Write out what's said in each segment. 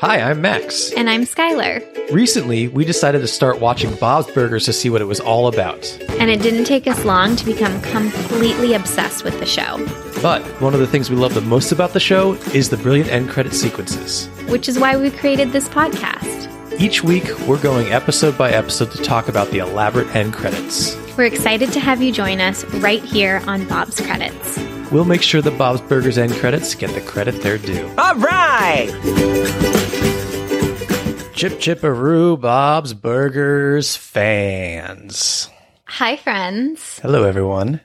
Hi, I'm Max. And I'm Skylar. Recently, we decided to start watching Bob's Burgers to see what it was all about. And it didn't take us long to become completely obsessed with the show, But one of the things we love the most about the show is the brilliant end credit sequences. which is why we created this podcast. Each week, we're going episode by episode to talk about the elaborate end credits. We're excited to have you join us right here on Bob's Credits. We'll make sure the Bob's Burgers end credits get the credit they're due. All right. Chip Chipperoo, Bob's Burgers fans. Hi, friends. Hello, everyone.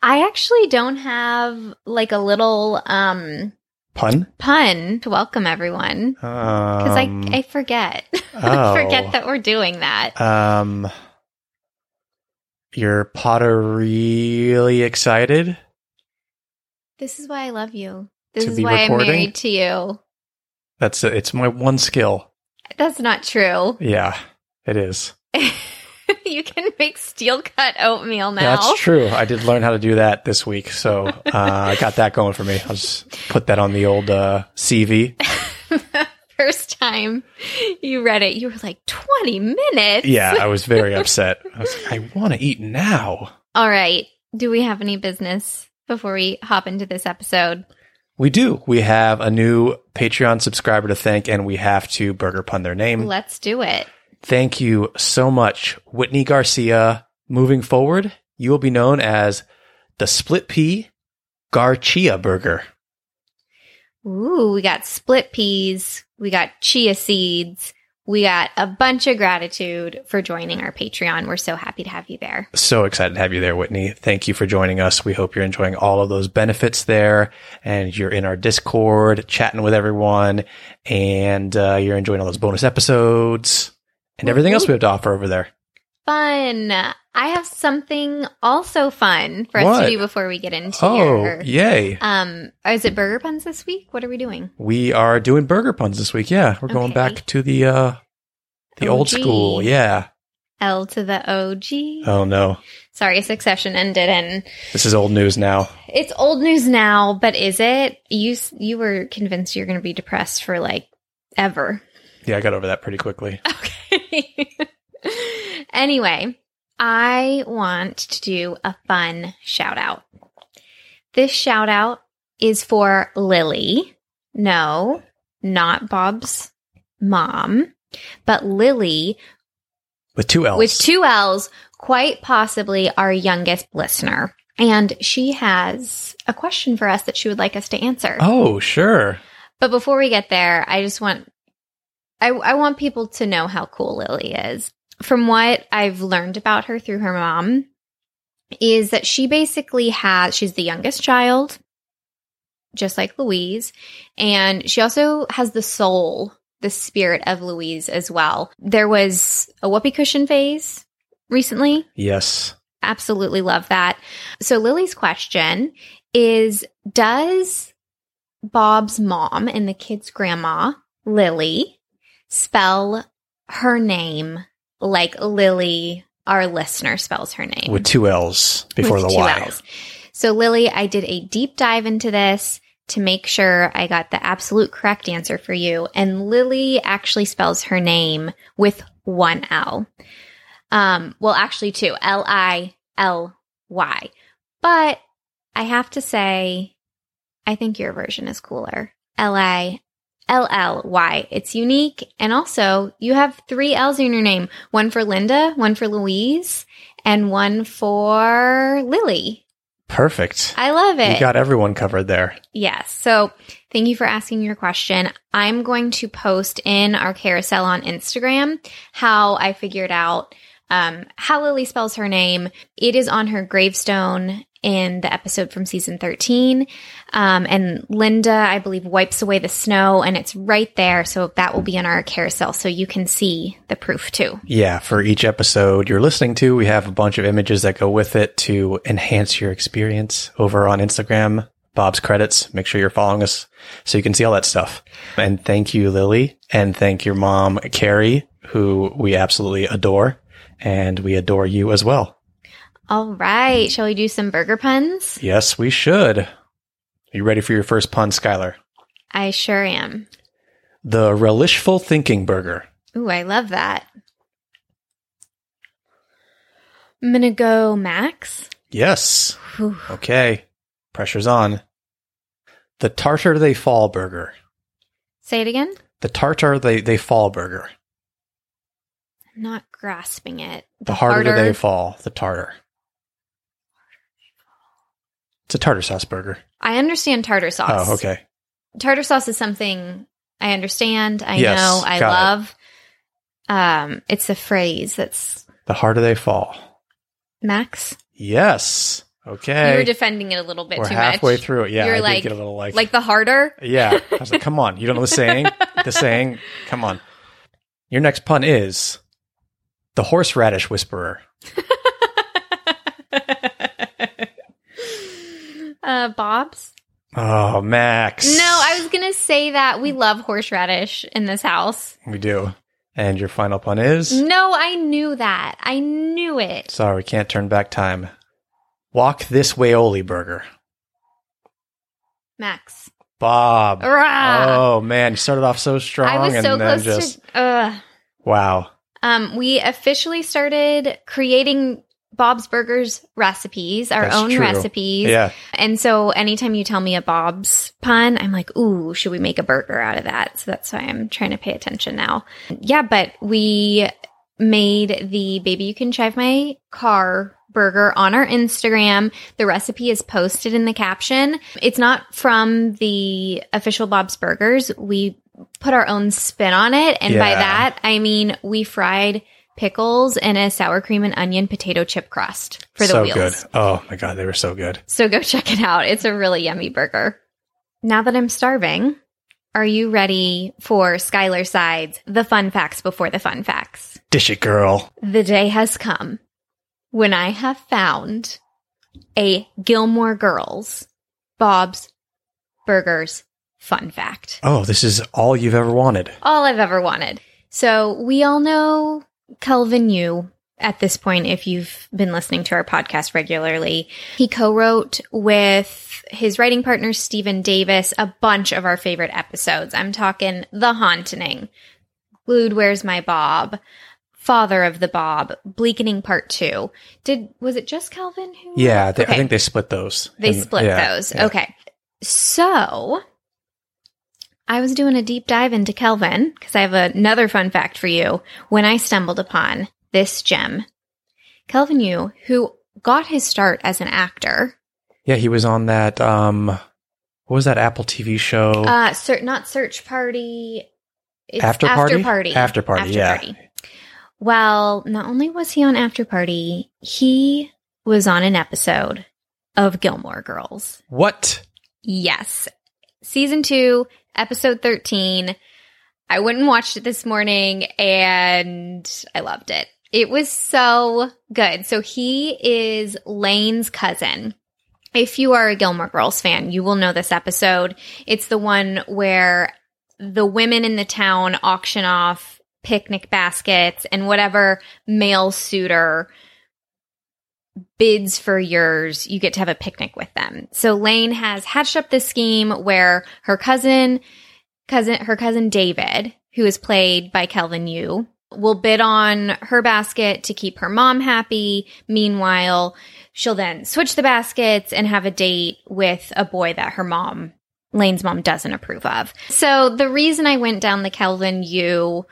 I actually don't have like a little um Pun? pun to welcome everyone because Um, I I forget. oh. I forget that we're doing that. Um, your Potter really excited? This is why I love you. This is why recording? I'm married to you. That's it's my one skill. That's not true. Yeah, it is. you can make steel cut oatmeal now. That's true. I did learn how to do that this week, so uh, I got that going for me. I'll just put that on the old uh, CV. First time you read it, you were like 20 minutes. Yeah, I was very upset. I was like, I want to eat now. All right. Do we have any business before we hop into this episode? We do. We have a new Patreon subscriber to thank, and we have to burger pun their name. Let's do it. Thank you so much, Whitney Garcia. Moving forward, you will be known as the Split Pea Garcia Burger. Ooh, we got split peas, we got chia seeds, we got a bunch of gratitude for joining our Patreon. We're so happy to have you there. So excited to have you there, Whitney. Thank you for joining us. We hope you're enjoying all of those benefits there and you're in our Discord chatting with everyone and uh, you're enjoying all those bonus episodes and everything else we have to offer over there. Fun. I have something also fun for us What? to do before we get into Oh, your yay. Um, is it burger puns this week? What are we doing? We are doing burger puns this week. Yeah, we're going back to the uh the old school. Yeah. L to the OG. Oh no. Sorry, Succession ended, and This is old news now. it's old news now. But is it? You you were convinced you're going to be depressed for like ever. Yeah, I got over that pretty quickly. Okay. anyway, I want to do a fun shout out. This shout out is for Lily. No, not Bob's mom, but Lily With two L's. with two L's, quite possibly our youngest listener. And she has a question for us that she would like us to answer. Oh, sure. But before we get there, I just want I, I want people to know how cool Lily is. From what I've learned about her through her mom, is that she basically has she's the youngest child, just like Louise, and she also has the soul, the spirit of Louise as well. There was a whoopee cushion phase recently Yes. absolutely love that. So Lily's question is Does Bob's mom and the kid's grandma, Lily, spell her name like Lily, our listener, spells her name? With two L's before With the Y. Ls. So, Lily, I did a deep dive into this to make sure I got the absolute correct answer for you. And Lily actually spells her name with one L. Um, well, actually, two L I L Y. But I have to say, I think your version is cooler. L I L L Y. It's unique. And also, you have three L's in your name one for Linda, one for Louise, and one for Lily. Perfect. I love it. You got everyone covered there. Yes. So thank you for asking your question. I'm going to post in our carousel on Instagram how I figured out um, how Lily spells her name. It is on her gravestone in the episode from season 13. Um, and Linda, I believe, wipes away the snow and it's right there. So that will be in our carousel so you can see the proof too. Yeah, for each episode you're listening to, we have a bunch of images that go with it to enhance your experience over on Instagram. Bob's credits. Make sure you're following us so you can see all that stuff. And thank you, Lily. And thank your mom, Carrie, who we absolutely adore. And we adore you as well. All right. Shall we do some burger puns? Yes, we should. Are you ready for your first pun, Skylar? I sure am. The relishful thinking burger. Ooh, I love that. I'm going to go Max. Yes. Whew. Okay. Pressure's on. The tartar they fall burger. Say it again. The tartar they, they fall burger. I'm not grasping it. The, harder, they fall, the tartar. It's a tartar sauce burger. I understand tartar sauce. Oh, okay. Tartar sauce is something I understand. I Yes, know. I got it. love. Um, it's a phrase that's The harder they fall. Max. Yes. Okay. You were defending it a little bit We're too halfway much. through it. Yeah, You're I did like, get a little like, like the harder. yeah. I was like, come on, you don't know the saying? the saying? Come on. Your next pun is the horseradish whisperer. uh, Bob's. Oh, Max. No, I was gonna say that we love horseradish in this house. We do. And your final pun is? No, I knew that. I knew it. Sorry, we can't turn back time. Walk this way, Oli burger. Max. Bob. Rah! Oh man, you started off so strong I was and so then close just to. Uh, wow. um, we officially started creating Bob's Burgers recipes, our That's own true. recipes. Yeah. And so anytime you tell me a Bob's pun, I'm like, ooh, should we make a burger out of that? So that's why I'm trying to pay attention now. Yeah, but we made the Baby You Can Drive My Car burger on our Instagram. The recipe is posted in the caption. It's not from the official Bob's Burgers. We put our own spin on it. And by that, I mean we fried pickles and a sour cream and onion potato chip crust for the so wheels. good. Oh my god, they were so good. So go check it out. It's a really yummy burger. Now that I'm starving, are you ready for Skylar Sides, the fun facts before the fun facts? Dish it, girl. The day has come when I have found a Gilmore Girls Bob's Burgers fun fact. Oh, this is all you've ever wanted. All I've ever wanted. So we all know Kelvin Yu at this point, if you've been listening to our podcast regularly. He co-wrote with his writing partner, Steven Davis, a bunch of our favorite episodes. I'm talking The Haunting, Glued Where's My Bob, Father of the Bob, Bleakening Part 2. Did, was it just Kelvin who? Yeah, they, Okay. I think they split those. They And- split yeah, those. yeah. Okay. So I was doing a deep dive into Kelvin because I have another fun fact for you when I stumbled upon this gem. Kelvin Yu, who got his start as an actor, Yeah, he was on that. Um, what was that Apple TV show? uh, ser- not Search Party, it's After Party? After Party. After Party, yeah. Well, not only was he on After Party, he was on an episode of Gilmore Girls. what? Yes. Season two, episode 13. I went and watched it this morning and I loved it. It was so good. So he is Lane's cousin. If you are a Gilmore Girls fan, you will know this episode. It's the one where the women in the town auction off picnic baskets and whatever male suitor bids for yours, you get to have a picnic with them. So Lane has hatched up this scheme where her cousin, cousin, her cousin David, who is played by Kelvin Yu, will bid on her basket to keep her mom happy. Meanwhile, she'll then switch the baskets and have a date with a boy that her mom, Lane's mom, doesn't approve of. So the reason I went down the Kelvin Yu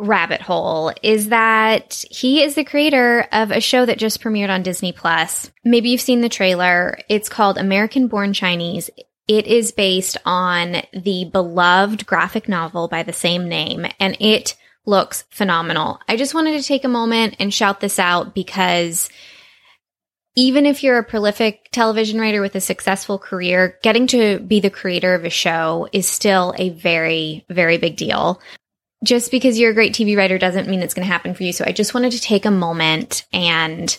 rabbit hole is that he is the creator of a show that just premiered on Disney Plus. Maybe you've seen the trailer. It's called American Born Chinese. It is based on the beloved graphic novel by the same name, and it looks phenomenal. I just wanted to take a moment and shout this out because even if you're a prolific television writer with a successful career, getting to be the creator of a show is still a very, very big deal just because you're a great TV writer doesn't mean it's going to happen for you. So I just wanted to take a moment and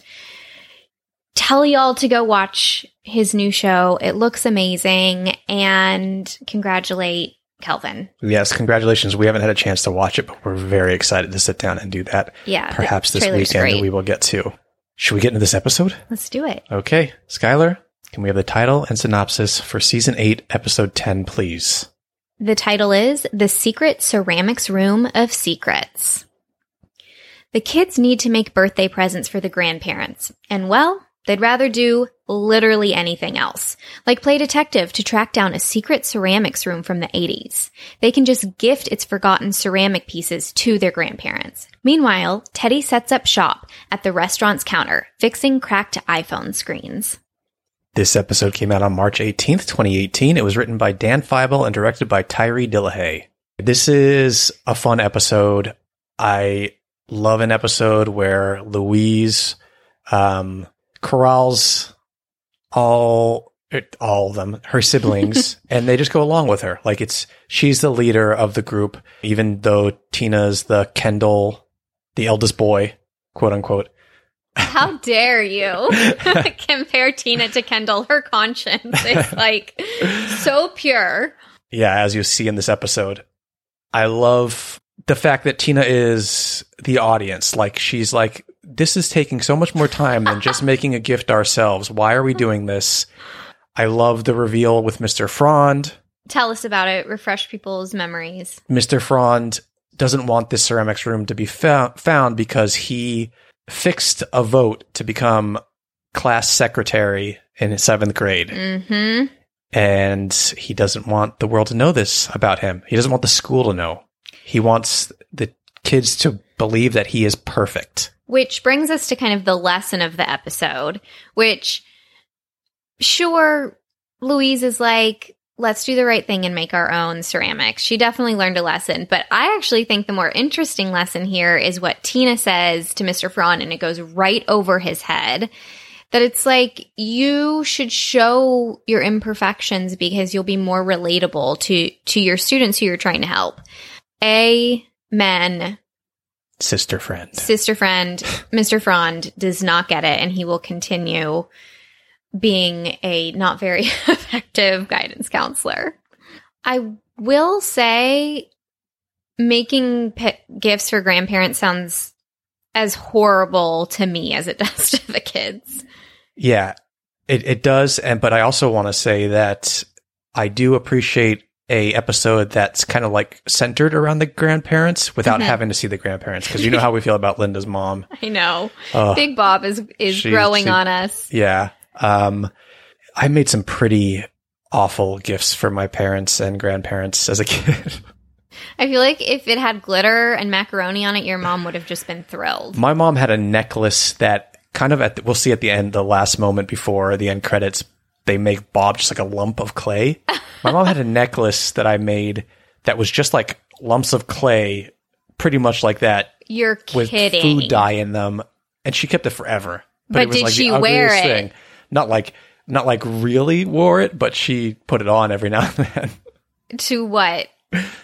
tell y'all to go watch his new show. It looks amazing and congratulate Kelvin. Yes, congratulations. We haven't had a chance to watch it, but we're very excited to sit down and do that. Yeah. Perhaps this weekend great. we will get to. Should we get into this episode? Let's do it. Okay. Skylar, can we have the title and synopsis for season 8, episode 10, please? The title is The Secret Ceramics Room of Secrets. The kids need to make birthday presents for the grandparents, and well, they'd rather do literally anything else, like play detective to track down a secret ceramics room from the 80s. They can just gift its forgotten ceramic pieces to their grandparents. Meanwhile, Teddy sets up shop at the restaurant's counter, fixing cracked iPhone screens. This episode came out on March 18th, 2018. It was written by Dan Fybel and directed by Tyree Dillihay. This is a fun episode. I love an episode where Louise um, corrals all all of them, her siblings, and they just go along with her. Like it's she's the leader of the group, even though Tina's the Kendall, the eldest boy, quote unquote. How dare you compare Tina to Kendall? Her conscience is like so pure. Yeah, as you see in this episode. I love the fact that Tina is the audience. Like she's like, this is taking so much more time than just making a gift ourselves. Why are we doing this? I love the reveal with Mr. Frond. Tell us about it. Refresh people's memories. Mr. Frond doesn't want this ceramics room to be fo- found because he fixed a vote to become class secretary in seventh grade. Mm-hmm. And he doesn't want the world to know this about him. He doesn't want the school to know. He wants the kids to believe that he is perfect. Which brings us to kind of the lesson of the episode, which sure, Louise is like, let's do the right thing and make our own ceramics. She definitely learned a lesson, but I actually think the more interesting lesson here is what Tina says to Mr. Frond, and it goes right over his head. That it's like you should show your imperfections because you'll be more relatable to to your students who you're trying to help. Amen. Sister friend. Sister friend, Mr. Frond does not get it, and he will continue being a not very effective guidance counselor. I will say making p- gifts for grandparents sounds as horrible to me as it does to the kids. Yeah, it, it does. And, but I also want to say that I do appreciate a episode that's kind of like centered around the grandparents without Mhm. having to see the grandparents. Cause you know how we feel about Linda's mom. I know. Ugh. Big Bob is is She- growing she- on us. Yeah. Um, I made some pretty awful gifts for my parents and grandparents as a kid. I feel like if it had glitter and macaroni on it, your mom would have just been thrilled. my mom had a necklace that kind of at the, we'll see at the end, the last moment before the end credits, they make Bob just like a lump of clay. My mom had a necklace that I made that was just like lumps of clay, pretty much like that, You're with kidding. food dye in them, and she kept it forever. But it was did like the she wear it? Thing. Not like not like really wore it, but she put it on every now and then. to what?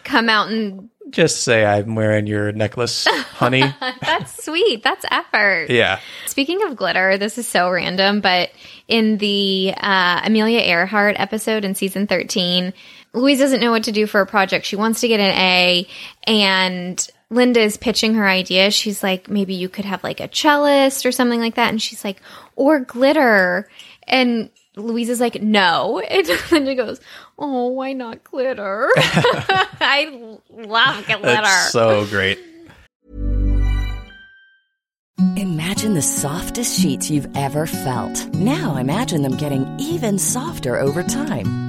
Come out and Just say I'm wearing your necklace, honey. that's sweet. That's effort. yeah. Speaking of glitter, this is so random, but in the uh, Amelia Earhart episode in season 13, Louise doesn't know what to do for a project. She wants to get an A, and Linda is pitching her idea. She's like, maybe you could have like a cellist or something like that. And she's like, or glitter. And Louise is like, no. And Linda goes, oh, why not glitter? I love glitter. That's so great. Imagine the softest sheets you've ever felt. Now imagine them getting even softer over time.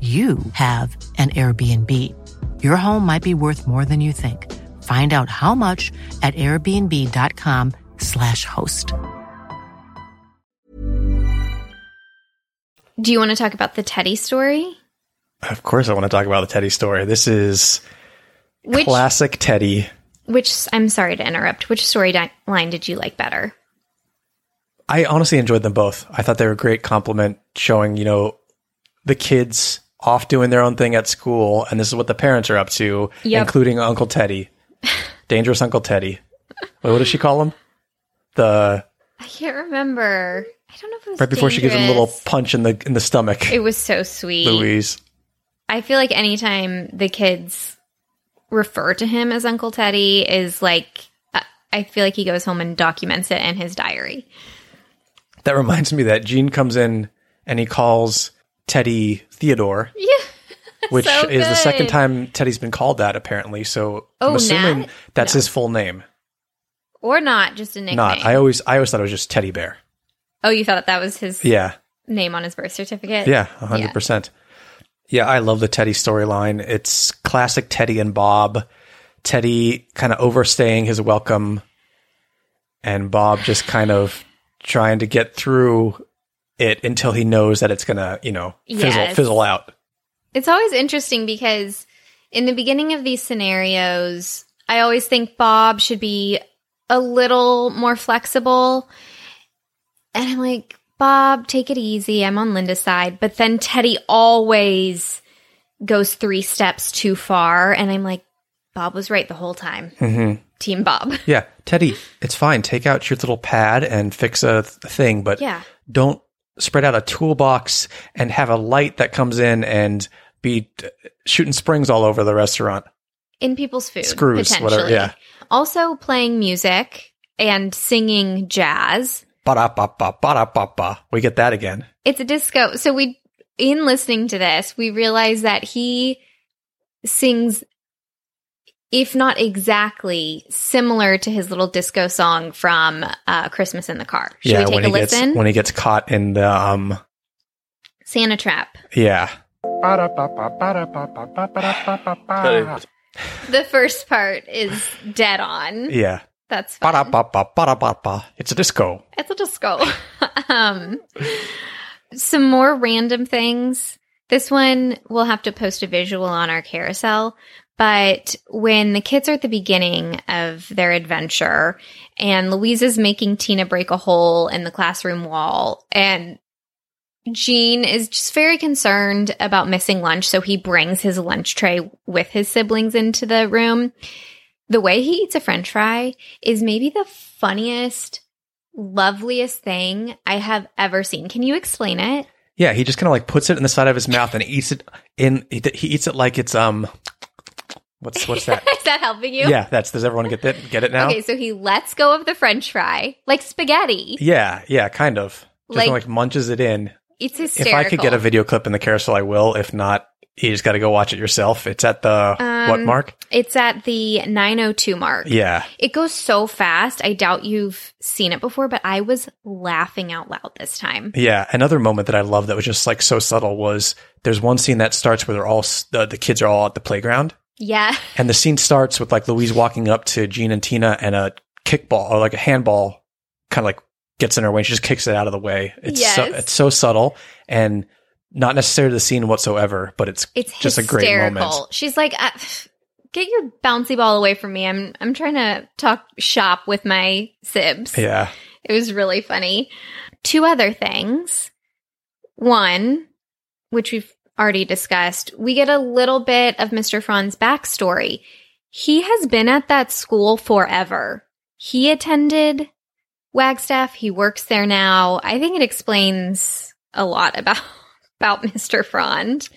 you have an Airbnb. Your home might be worth more than you think. Find out how much at airbnb.com/slash host. Do you want to talk about the Teddy story? Of course, I want to talk about the Teddy story. This is Which, classic Teddy. which I'm sorry to interrupt. Which storyline did you like better? I honestly enjoyed them both. I thought they were a great compliment showing, you know, the kids off doing their own thing at school, and this is what the parents are up to, Yep. including Uncle Teddy, dangerous Uncle Teddy. Wait, what does she call him? The I can't remember. I don't know if it was right before she gives him a little punch in the in the stomach. It was so sweet. Louise. I feel like anytime the kids refer to him as Uncle Teddy is like, I- I feel like he goes home and documents it in his diary. That reminds me that Gene comes in and he calls Teddy Theodore. Yeah. Which So is the second time Teddy's been called that, apparently. So oh, I'm Oh, assuming Nat? that's No. his full name. Or not, just a nickname. Not. I always I always thought it was just Teddy Bear. oh, you thought that was his Yeah. name on his birth certificate? Yeah, hundred percent. Yeah, I love the Teddy storyline. It's classic Teddy and Bob. Teddy kind of overstaying his welcome, and Bob just kind of trying to get through it until he knows that it's gonna, you know, fizzle Yes. fizzle out. It's always interesting because in the beginning of these scenarios, I always think Bob should be a little more flexible. And I'm like, Bob, take it easy. I'm on Linda's side. But then Teddy always goes three steps too far. And I'm like, Bob was right the whole time. Mm-hmm. Team Bob. Yeah, Teddy, it's fine. Take out your little pad and fix a th- thing, but Yeah. don't spread out a toolbox and have a light that comes in and be shooting springs all over the restaurant. In people's food. Screws, whatever, yeah. Also playing music and singing jazz. Ba-da-ba-ba, ba-da-ba-ba. We get that again. It's a disco. So we, in listening to this, we realize that he sings, if not exactly similar to his little disco song from uh, Christmas in the Car. Should yeah, we take when a he listen? gets when he gets caught in the um Santa Trap. yeah. The first part is dead on. Yeah. That's fine. Ba-da-ba-ba, ba-da-ba-ba. It's a disco. It's a disco. um, some more random things. This one we'll have to post a visual on our carousel, But when the kids are at the beginning of their adventure and Louise is making Tina break a hole in the classroom wall and Gene is just very concerned about missing lunch, so he brings his lunch tray with his siblings into the room. The way he eats a french fry is maybe the funniest, loveliest thing I have ever seen. Can you explain it? Yeah, he just kind of like puts it in the side of his mouth and eats it in. He, he eats it like it's um, what's what's that? is that helping you? yeah, that's. Does everyone get that? Get it now? Okay, so he lets go of the french fry like spaghetti. Yeah, yeah, kind of. Just Like- like, munches it in. It's hysterical. If. I could get a video clip in the carousel, I will. If not, you just got to go watch it yourself. It's at the what Um, mark? It's at the 902 mark. Yeah, It goes so fast. I doubt you've seen it before, but I was laughing out loud this time. yeah. Another moment that I love that was just like so subtle was there's one scene that starts where they're all the, the kids are all at the playground, Yeah. and the scene starts with like Louise walking up to Gene and Tina, and a kickball or like a handball kind of like gets in her way. and She just kicks it out of the way. It's so it's so subtle and not necessarily the scene whatsoever, but it's It's just a great moment. She's like, "Uh, "Get your bouncy ball away from me! I'm I'm trying to talk shop with my sibs." Yeah. It was really funny. Two other things. One, which we've already discussed, we get a little bit of Mr. Frond's backstory. He has been at that school forever. He attended Wagstaff. He works there now. I think it explains a lot about about Mr. Frond.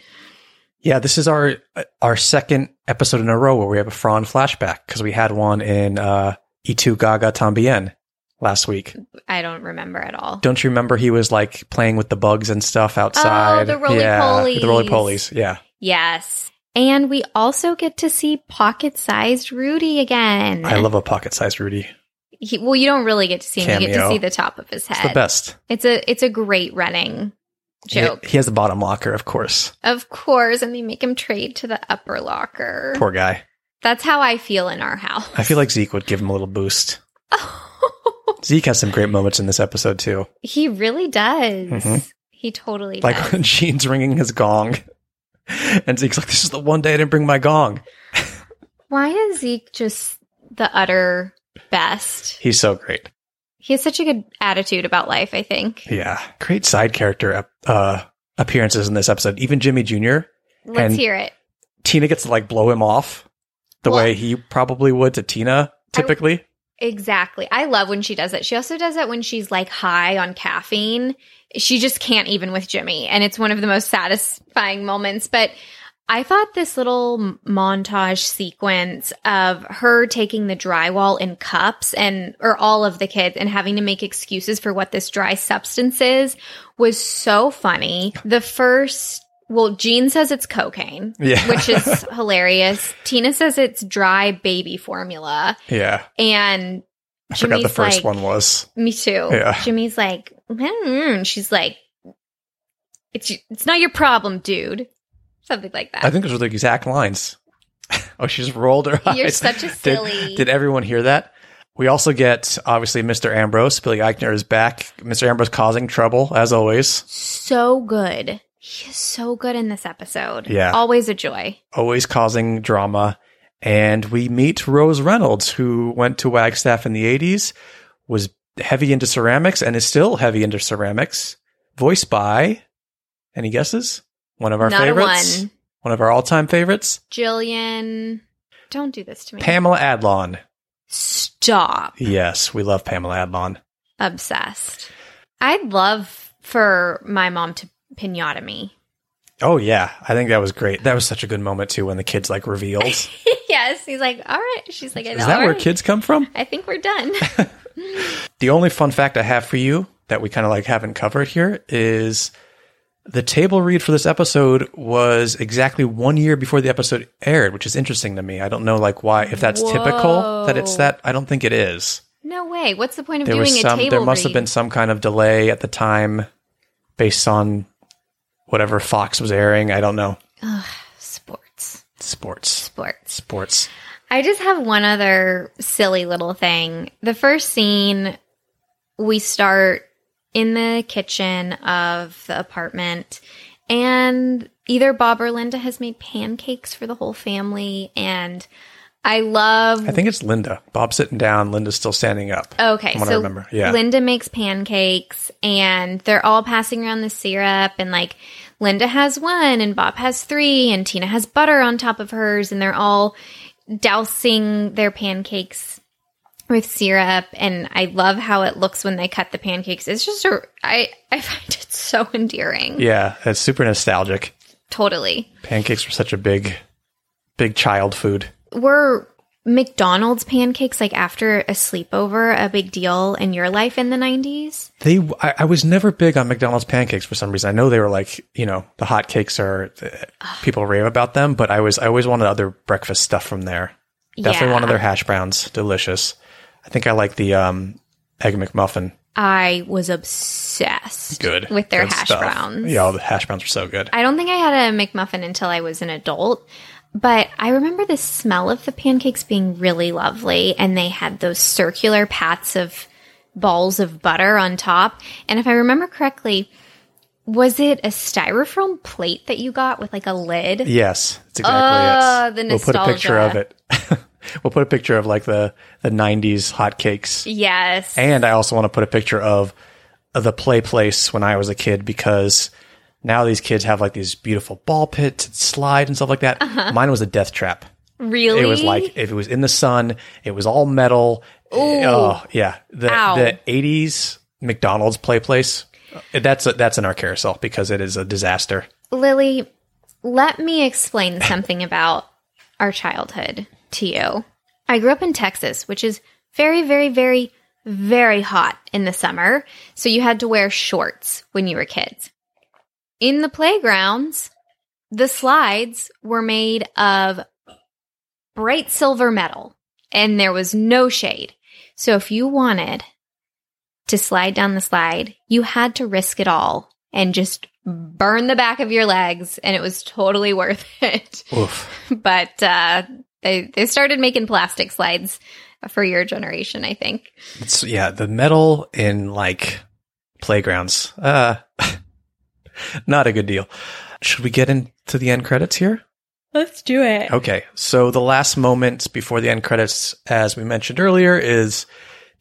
Yeah, this is our our second episode in a row where we have a Frond flashback because we had one in uh, Y Tu Gaga Tambien last week. I don't remember at all. Don't you remember he was like playing with the bugs and stuff outside? Oh, the roly yeah, the roly polies. polies. Yeah, Yes. And we also get to see pocket sized Rudy again. I love a pocket sized Rudy. he, well, you don't really get to see him. You get to see the top of his head. It's the best. It's a it's a great running joke, he has the bottom locker, of course. of course, and they make him trade to the upper locker. Poor guy. That's how I feel in our house. I feel like Zeke would give him a little boost. Oh, Zeke has some great moments in this episode too. he really does. Mhm. He totally Like does. when Gene's ringing his gong, and Zeke's like, "This is the one day I didn't bring my gong." Why is Zeke just the utter best? He's so great. He has such a good attitude about life. I think. Yeah, great side character uh, appearances in this episode. Even Jimmy Jr. Let's hear it. Tina gets to like blow him off the Well- way he probably would to Tina typically. Exactly. I love when she does it. She also does it when she's like high on caffeine. She just can't even with Jimmy. And it's one of the most satisfying moments. But I thought this little montage sequence of her taking the drywall in cups and, or all of the kids and having to make excuses for what this dry substance is was so funny. The first, well, Gene says it's cocaine, Yeah. which is hilarious. Tina says it's dry baby formula. yeah, And I forgot the Jimmy's first like- one was. me too. Yeah. Jimmy's like, "Mm," and she's like, "It's it's not your problem, dude." Something like that. I think those were the exact lines. oh, she just rolled her eyes. You're such a Did- silly. Did, everyone hear that? We also get obviously Mr. Ambrose. Billy Eichner is back. Mr. Ambrose causing trouble as always. so good. He is so good in this episode. Yeah. always a joy. always causing drama. And we meet Rose Reynolds, who went to Wagstaff in the 80s, was heavy into ceramics, and is still heavy into ceramics. Voiced by, any guesses? One of our Not favorites? one. One of our all time favorites? Jillian, don't do this to me. Pamela Adlon. Stop. Yes, we love Pamela Adlon. Obsessed. I'd love for my mom to pinata me. Oh, yeah. I think that was great. That was such a good moment, too, when the kids like revealed. Yes, he's like, all right. She's like, "Is that where kids come from? I think we're done. The only fun fact I have for you that we kind of like haven't covered here is the table read for this episode was exactly one year before the episode aired, which is interesting to me. I don't know like why if that's typical that it's that. I don't think it is. no way. What's the point of There doing was a some table there must have been some kind of delay at the time based on whatever Fox was airing. I don't know. sports. Sports. Sports. Sports. I just have one other silly little thing. The first scene, we start in the kitchen of the apartment, and either Bob or Linda has made pancakes for the whole family, and I love. I think it's Linda. Bob's sitting down. Linda's still standing up. Okay, so I remember. Yeah. Linda makes pancakes, and they're all passing around the syrup, and like Linda has one, and Bob has three, and Tina has butter on top of hers, and they're all dousing their pancakes with syrup and I love how it looks when they cut the pancakes. It's just a I I find it so endearing. yeah, it's super nostalgic. Totally. Pancakes were such a big, big child food. Were McDonald's pancakes like after a sleepover a big deal in your life in the 90s? They, I, I was never big on McDonald's pancakes for some reason. I know they were like, you know, the hot cakes are people rave about them, but I was, I always wanted other breakfast stuff from there. Definitely Yeah. one of their hash browns, delicious. I think I like the um, egg McMuffin. I was obsessed Good with their Good hash stuff. browns. Yeah, all the hash browns were so good. I don't think I had a McMuffin until I was an adult, but I remember the smell of the pancakes being really lovely, and they had those circular pats of balls of butter on top. And if I remember correctly, was it a styrofoam plate that you got with like a lid? Yes, that's exactly Oh, it. Ah, the We'll put a picture of it. we'll put a picture of like the the '90s hotcakes, Yes. and I also want to put a picture of the play place when I was a kid because now these kids have like these beautiful ball pits and slide and stuff like that. Uh-huh. Mine was a death trap. really? It was like if it was in the sun, it was all metal. Oh yeah, the Ow. the '80s McDonald's play place. Uh, that's a, that's in our carousel because it is a disaster. Lily, let me explain something about our childhood to you. I grew up in Texas, which is very, very, very, very hot in the summer. So you had to wear shorts when you were kids. In the playgrounds, the slides were made of bright silver metal and there was no shade. So if you wanted to slide down the slide, you had to risk it all and just burn the back of your legs and it was totally worth it. Oof. But uh they they started making plastic slides for your generation, I think. It's, yeah, the metal in like playgrounds. Uh, not a good deal. Should we get into the end credits here? Let's do it. Okay. So the last moment before the end credits, as we mentioned earlier, is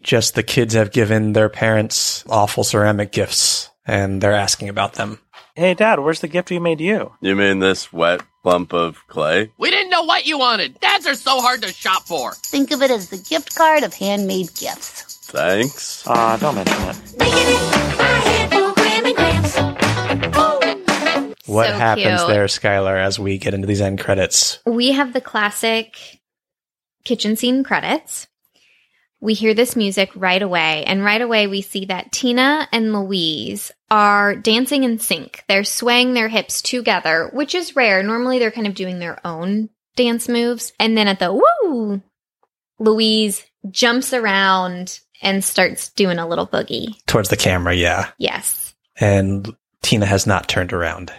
just the kids have given their parents awful ceramic gifts and they're asking about them. Hey, Dad, where's the gift we made you? You mean this wet lump of clay? We didn't know what you wanted. Dads are so hard to shop for. Think of it as the gift card of handmade gifts. Thanks. Aw, don't mention it. What So happens cute. there, Skylar, as we get into these end credits? We have the classic kitchen scene credits. We hear this music right away, and right away we see that Tina and Louise are dancing in sync. They're swaying their hips together, which is rare. Normally they're kind of doing their own dance moves. And then at the woo, Louise jumps around and starts doing a little boogie. Towards the camera, yeah. Yes. And Tina has not turned around.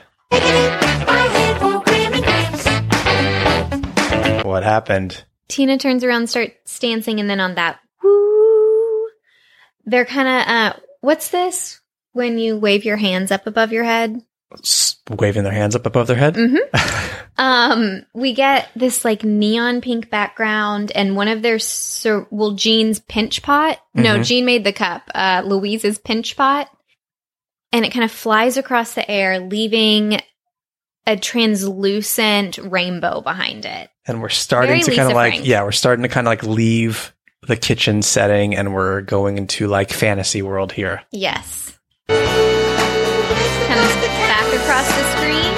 What happened? Tina turns around, starts dancing, and then on that woo, they're kind of, uh, what's this? When you wave your hands up above your head? S- waving their hands up above their head? Mm-hmm. Um, we get this like neon pink background, and one of their sur- well, Gene's pinch pot. No, Mhm. Jean made the cup. Uh, Louise's pinch pot, and it kind of flies across the air, leaving a translucent rainbow behind it. And we're starting Very to kind of like, Frank. yeah, we're starting to kind of like leave the kitchen setting and we're going into like fantasy world here. Yes. Kind of back across the screen.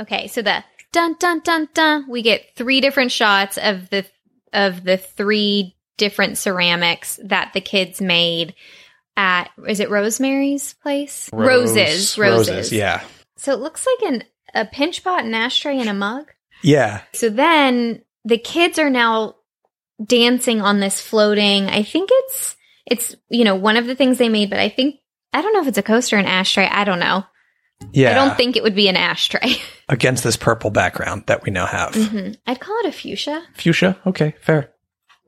Okay, so the dun dun dun dun, we get three different shots of the of the three different ceramics that the kids made at is it Rosemary's place? Rose- roses, roses, Yeah. So it looks like an a pinch pot, an ashtray, and a mug. Yeah. So then the kids are now dancing on this floating. I think it's it's you know one of the things they made, but I think I don't know if it's a coaster or an ashtray. I don't know. Yeah. I don't think it would be an ashtray. Against this purple background that we now have. hmm I'd call it a fuchsia. Fuchsia? Okay, fair.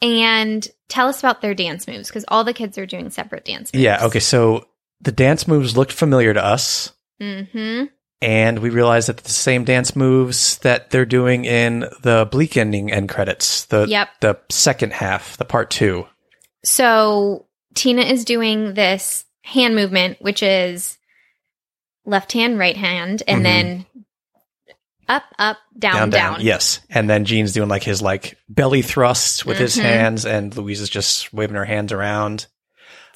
And tell us about their dance moves because all the kids are doing separate dance moves. Yeah. Okay. So the dance moves looked familiar to us. Mm-hmm. And we realized that the same dance moves that they're doing in the bleak ending end credits, the Yep. the second half, the part two. So Tina is doing this hand movement, which is left hand, right hand, and Mhm. then up, up, down, down. down, down. Yes. And then Gene's doing like his like belly thrusts with his Mhm. hands, and Louise is just waving her hands around.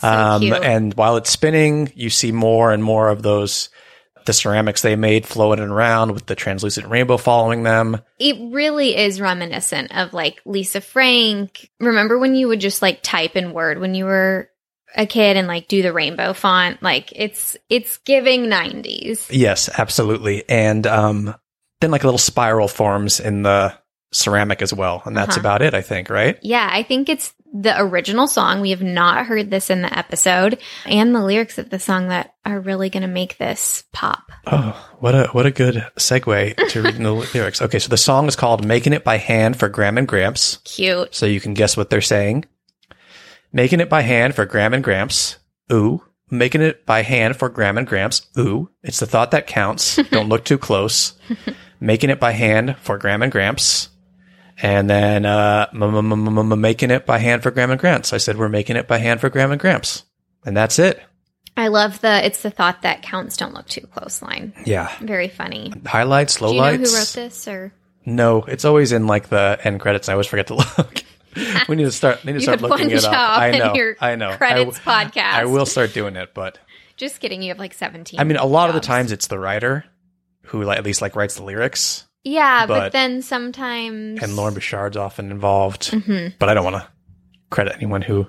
So um, and while it's spinning, you see more and more of those the ceramics they made floating around with the translucent rainbow following them. It really is reminiscent of like Lisa Frank. Remember when you would just like type in Word when you were a kid and like do the rainbow font? Like it's it's giving 90s. Yes, absolutely. And um, then like a little spiral forms in the ceramic as well, and that's Uh-huh. about it, I think. Right? Yeah, I think it's the original song. We have not heard this in the episode, and the lyrics of the song that are really going to make this pop. Oh, what a what a good segue to reading the lyrics. Okay, so the song is called "Making It by Hand" for Gram and Gramps. Cute. So you can guess what they're saying. Making it by hand for Gram and Gramps. Ooh. Making it by hand for Gram and Gramps. Ooh. It's the thought that counts. Don't look too close. Making it by hand for Gram and Gramps. And then uh, making it by hand for Gram and Gramps. I said we're making it by hand for Gram and Gramps. And that's it. I love the it's the thought that counts. Don't look too close line. Yeah. Very funny. Highlights, Do you know who wrote this or? No, it's always in like the end credits. I always forget to look. we need to start. Need to You start looking one it up. job I know. your I know. credits I, podcast. I will start doing it, but Just kidding. You have like 17. I mean, a lot of the times it's the writer who like, at least like writes the lyrics, Yeah, but, but- then sometimes. and Loren Bouchard's often involved. Mhm. But I don't want to credit anyone who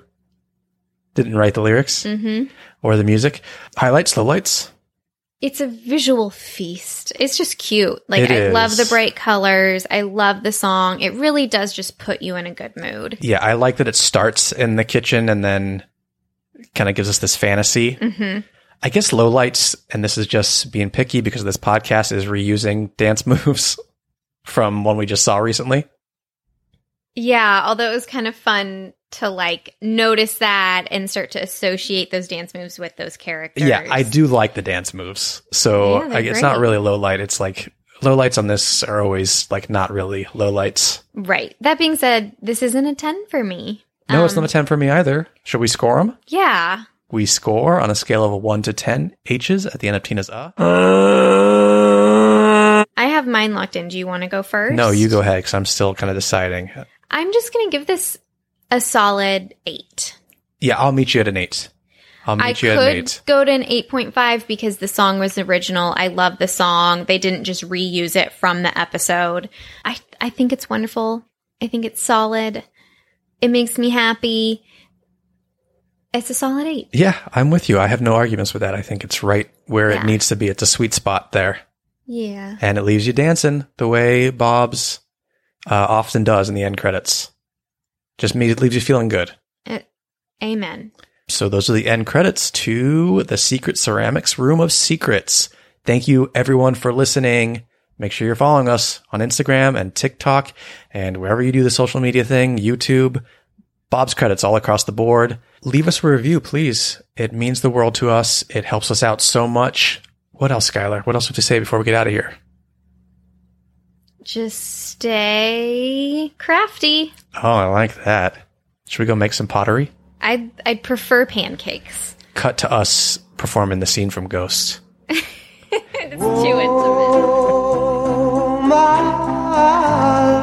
didn't write the lyrics Mhm. or the music. Highlights, lowlights. It's a visual feast. It's just cute. Like It I love the bright colors. I love the song. It really does just put you in a good mood. Yeah, I like that it starts in the kitchen and then kind of gives us this fantasy. hmm I guess lowlights, and this is just being picky because this podcast is reusing dance moves from one we just saw recently. Yeah, although it was kind of fun to like notice that and start to associate those dance moves with those characters. Yeah, I do like the dance moves. So Yeah, I, it's not really low light. It's like low lights on this are always like not really low lights. Right. That being said, this isn't a 10 for me. No, it's Um, not a 10 for me either. Should we score them? Yeah. We score on a scale of a 1 to 10 H's at the end of Tina's uh. I have mine locked in. Do you want to go first? No, you go ahead because I'm still kind of deciding. I'm just going to give this a solid 8. Yeah, I'll meet you at an 8. I'll meet I you at an could 8. go to an 8.5 because the song was original. I love the song. They didn't just reuse it from the episode. I I think it's wonderful. I think it's solid. It makes me happy. It's a solid 8. Yeah, I'm with you. I have no arguments with that. I think it's right where Yeah. it needs to be. It's a sweet spot there. Yeah. And it leaves you dancing the way Bob's uh, often does in the end credits. Just me, it leaves you feeling good. Uh, amen. So those are the end credits to the Secret Ceramics Room of Secrets. Thank you everyone for listening. Make sure you're following us on Instagram and TikTok and wherever you do the social media thing, YouTube, Bob's credits all across the board. Leave us a review, please. It means the world to us. It helps us out so much. What else, Skylar? What else would you say before we get out of here? Just stay crafty. Oh, I like that. Should we go make some pottery? I'd, I'd prefer pancakes. Cut to us performing the scene from Ghost. It's too intimate. Oh, my